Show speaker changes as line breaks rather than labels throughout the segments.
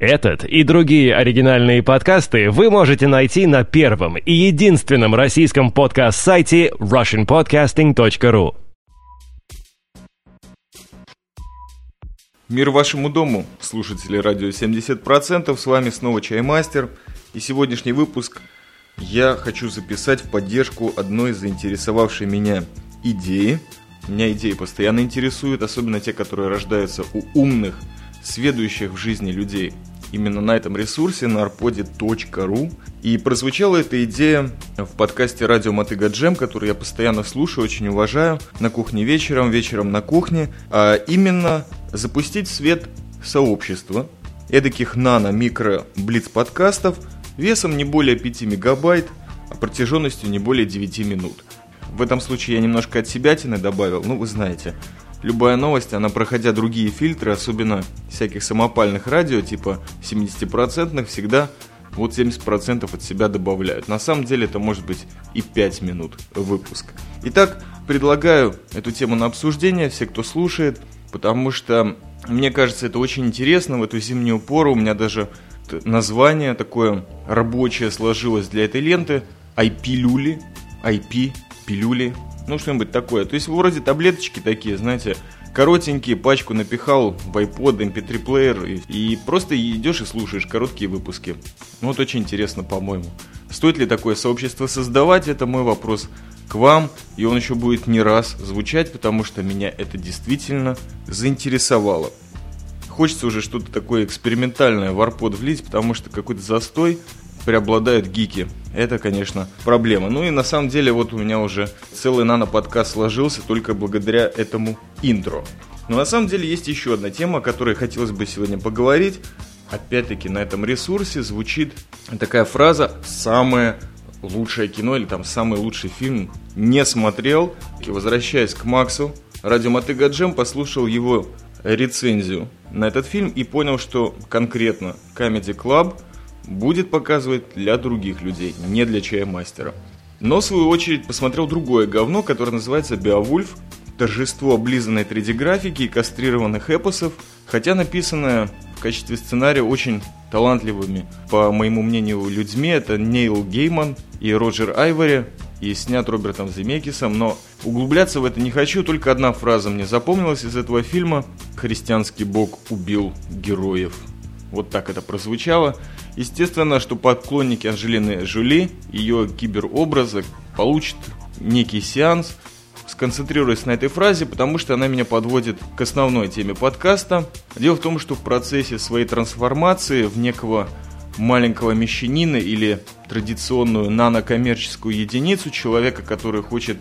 Этот и другие оригинальные подкасты вы можете найти на первом и единственном российском подкаст-сайте russianpodcasting.ru.
Мир вашему дому, слушатели радио 70%, с вами снова Чаймастер, и сегодняшний выпуск я хочу записать в поддержку одной заинтересовавшей меня идеи. Меня идеи постоянно интересуют, особенно те, которые рождаются у умных, сведущих в жизни людей – именно на этом ресурсе, на arpodi.ru. И прозвучала эта идея в подкасте «Радио Мотыга Джем», который я постоянно слушаю, очень уважаю, на кухне вечером, вечером на кухне, а именно запустить свет сообщество эдаких нано-микро блиц-подкастов весом не более 5 мегабайт, а протяженностью не более 9 минут. В этом случае я немножко от себя добавил, ну вы знаете – любая новость, она проходя другие фильтры, особенно всяких самопальных радио, типа 70%, всегда вот 70% от себя добавляют. На самом деле это может быть и 5 минут выпуска. Итак, предлагаю эту тему на обсуждение, все, кто слушает, потому что мне кажется, это очень интересно в эту зимнюю пору. У меня даже название такое рабочее сложилось для этой ленты. IP-люли, IP-пилюли, ну что-нибудь такое. То есть вроде таблеточки такие, знаете, коротенькие, пачку напихал в iPod, MP3 плеер и, и просто идешь и слушаешь короткие выпуски. Ну вот очень интересно, по-моему. Стоит ли такое сообщество создавать, это мой вопрос к вам, и он еще будет не раз звучать, потому что меня это действительно заинтересовало. Хочется уже что-то такое экспериментальное в арпод влить, потому что какой-то застой преобладают гики. Это, конечно, проблема. Ну и на самом деле вот у меня уже целый нано-подкаст сложился только благодаря этому интро. Но на самом деле есть еще одна тема, о которой хотелось бы сегодня поговорить. Опять-таки на этом ресурсе звучит такая фраза «самое лучшее кино» или там «самый лучший фильм» не смотрел. И возвращаясь к Максу, радио Мотыга Джем послушал его рецензию на этот фильм и понял, что конкретно Comedy Club – будет показывать для других людей, не для чаймастера. Но, в свою очередь, посмотрел другое говно, которое называется «Беовульф», торжество облизанной 3D-графики и кастрированных эпосов, хотя написанное в качестве сценария очень талантливыми, по моему мнению, людьми. Это Нейл Гейман и Роджер Айвори, и снят Робертом Земекисом, но углубляться в это не хочу, только одна фраза мне запомнилась из этого фильма «Христианский бог убил героев». Вот так это прозвучало. Естественно, что поклонники Анжелины Жюли, ее киберобраза, получат некий сеанс, сконцентрируясь на этой фразе, потому что она меня подводит к основной теме подкаста. Дело в том, что в процессе своей трансформации в некого маленького мещанина или традиционную нанокоммерческую единицу, человека, который хочет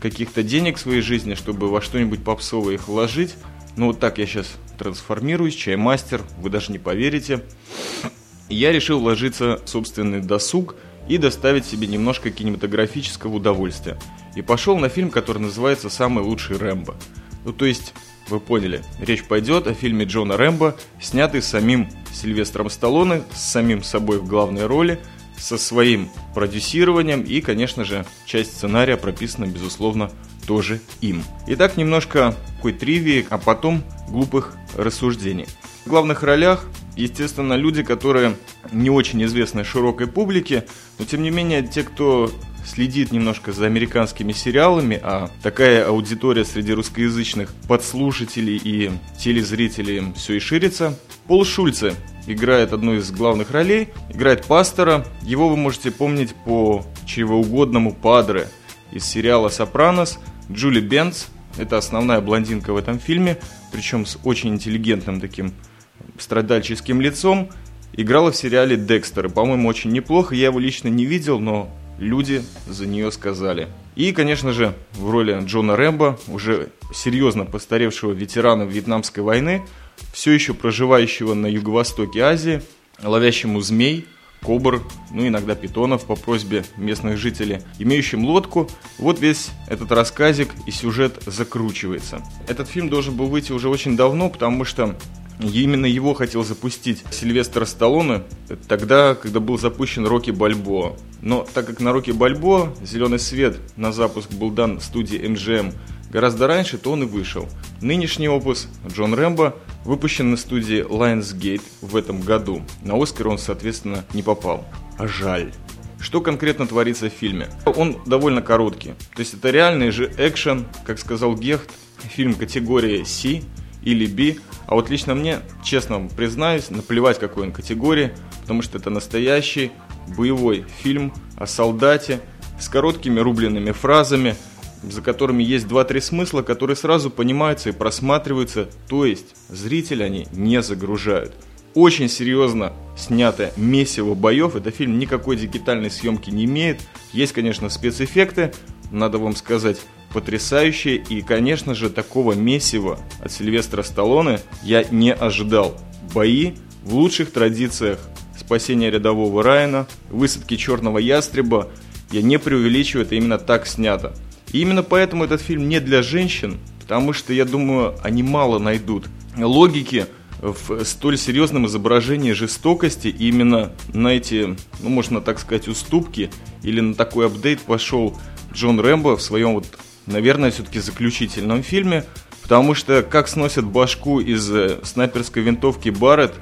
каких-то денег в своей жизни, чтобы во что-нибудь попсовое их вложить. Ну вот так я сейчас трансформируюсь, чаймастер, вы даже не поверите я решил вложиться в собственный досуг и доставить себе немножко кинематографического удовольствия. И пошел на фильм, который называется «Самый лучший Рэмбо». Ну, то есть, вы поняли, речь пойдет о фильме Джона Рэмбо, снятый самим Сильвестром Сталлоне, с самим собой в главной роли, со своим продюсированием и, конечно же, часть сценария прописана, безусловно, тоже им. Итак, немножко такой тривии, а потом глупых рассуждений. В главных ролях естественно, люди, которые не очень известны широкой публике, но тем не менее, те, кто следит немножко за американскими сериалами, а такая аудитория среди русскоязычных подслушателей и телезрителей все и ширится. Пол Шульце играет одну из главных ролей, играет пастора. Его вы можете помнить по чревоугодному Падре из сериала «Сопранос». Джули Бенц – это основная блондинка в этом фильме, причем с очень интеллигентным таким страдальческим лицом, играла в сериале «Декстер». По-моему, очень неплохо. Я его лично не видел, но люди за нее сказали. И, конечно же, в роли Джона Рэмбо, уже серьезно постаревшего ветерана Вьетнамской войны, все еще проживающего на юго-востоке Азии, ловящему змей, кобр, ну иногда питонов по просьбе местных жителей, имеющим лодку. Вот весь этот рассказик и сюжет закручивается. Этот фильм должен был выйти уже очень давно, потому что Именно его хотел запустить Сильвестр Сталлоне тогда, когда был запущен Рокки Бальбоа. Но так как на Рокки Бальбоа зеленый свет на запуск был дан студии MGM гораздо раньше, то он и вышел. Нынешний опус Джон Рэмбо выпущен на студии Lionsgate в этом году. На Оскар он, соответственно, не попал. А жаль. Что конкретно творится в фильме? Он довольно короткий. То есть это реальный же экшен, как сказал Гехт, фильм категории C или B. А вот лично мне, честно признаюсь, наплевать какой он категории, потому что это настоящий боевой фильм о солдате с короткими рубленными фразами, за которыми есть два-три смысла, которые сразу понимаются и просматриваются, то есть зрителя они не загружают. Очень серьезно снято месиво боев, это фильм никакой дигитальной съемки не имеет, есть, конечно, спецэффекты, надо вам сказать, потрясающие, и, конечно же, такого месива от Сильвестра Сталлоне я не ожидал. Бои в лучших традициях спасения рядового Райана, высадки черного ястреба, я не преувеличиваю, это именно так снято. И именно поэтому этот фильм не для женщин, потому что, я думаю, они мало найдут логики в столь серьезном изображении жестокости. И именно на эти, ну, можно так сказать, уступки или на такой апдейт пошел Джон Рэмбо в своем, вот, наверное, все-таки заключительном фильме. Потому что как сносят башку из э, снайперской винтовки Барретт,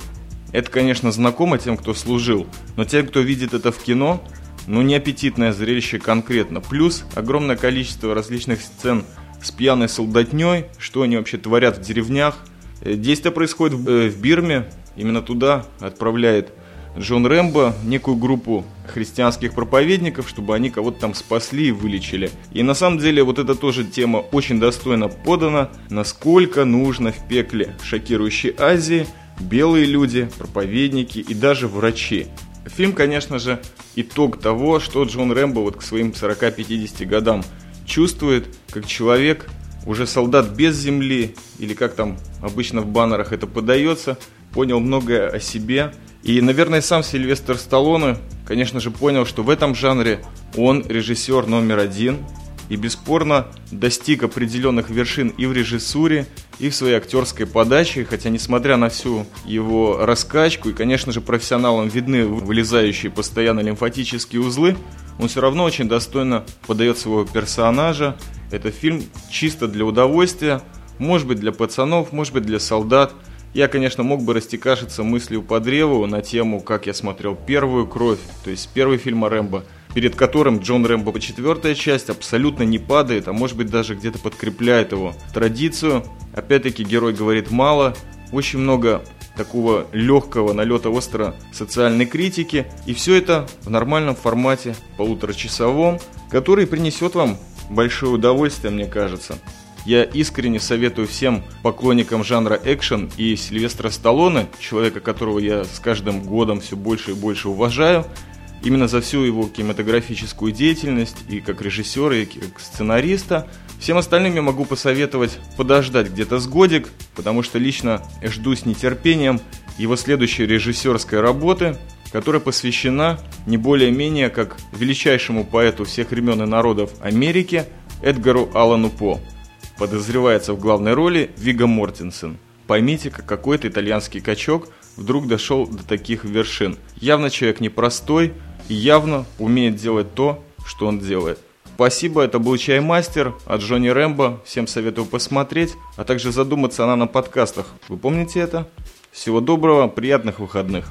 это, конечно, знакомо тем, кто служил. Но тем, кто видит это в кино, ну, не аппетитное зрелище конкретно. Плюс огромное количество различных сцен с пьяной солдатней, что они вообще творят в деревнях. Э, действие происходит в, э, в Бирме, именно туда отправляет Джон Рэмбо некую группу христианских проповедников, чтобы они кого-то там спасли и вылечили. И на самом деле вот эта тоже тема очень достойно подана, насколько нужно в пекле шокирующей Азии белые люди, проповедники и даже врачи. Фильм, конечно же, итог того, что Джон Рэмбо вот к своим 40-50 годам чувствует, как человек, уже солдат без земли, или как там обычно в баннерах это подается, понял многое о себе. И, наверное, сам Сильвестр Сталлоне, конечно же, понял, что в этом жанре он режиссер номер один, и бесспорно достиг определенных вершин и в режиссуре, и в своей актерской подаче, хотя несмотря на всю его раскачку, и, конечно же, профессионалам видны вылезающие постоянно лимфатические узлы, он все равно очень достойно подает своего персонажа. Это фильм чисто для удовольствия, может быть для пацанов, может быть для солдат. Я, конечно, мог бы растекашиться мыслью по древу на тему, как я смотрел первую кровь, то есть первый фильм о Рэмбо, перед которым Джон Рэмбо четвертая часть абсолютно не падает, а может быть даже где-то подкрепляет его традицию. Опять-таки герой говорит мало, очень много такого легкого налета остро социальной критики. И все это в нормальном формате, полуторачасовом, который принесет вам большое удовольствие, мне кажется. Я искренне советую всем поклонникам жанра экшен и Сильвестра Сталлоне, человека, которого я с каждым годом все больше и больше уважаю, именно за всю его кинематографическую деятельность и как режиссера, и как сценариста. Всем остальным я могу посоветовать подождать где-то с годик, потому что лично жду с нетерпением его следующей режиссерской работы, которая посвящена не более-менее как величайшему поэту всех времен и народов Америки Эдгару Аллану По. Подозревается в главной роли Вига Мортенсен. Поймите, как какой-то итальянский качок вдруг дошел до таких вершин. Явно человек непростой, и явно умеет делать то, что он делает. Спасибо, это был Чаймастер от Джонни Рэмбо. Всем советую посмотреть, а также задуматься о на подкастах. Вы помните это? Всего доброго, приятных выходных.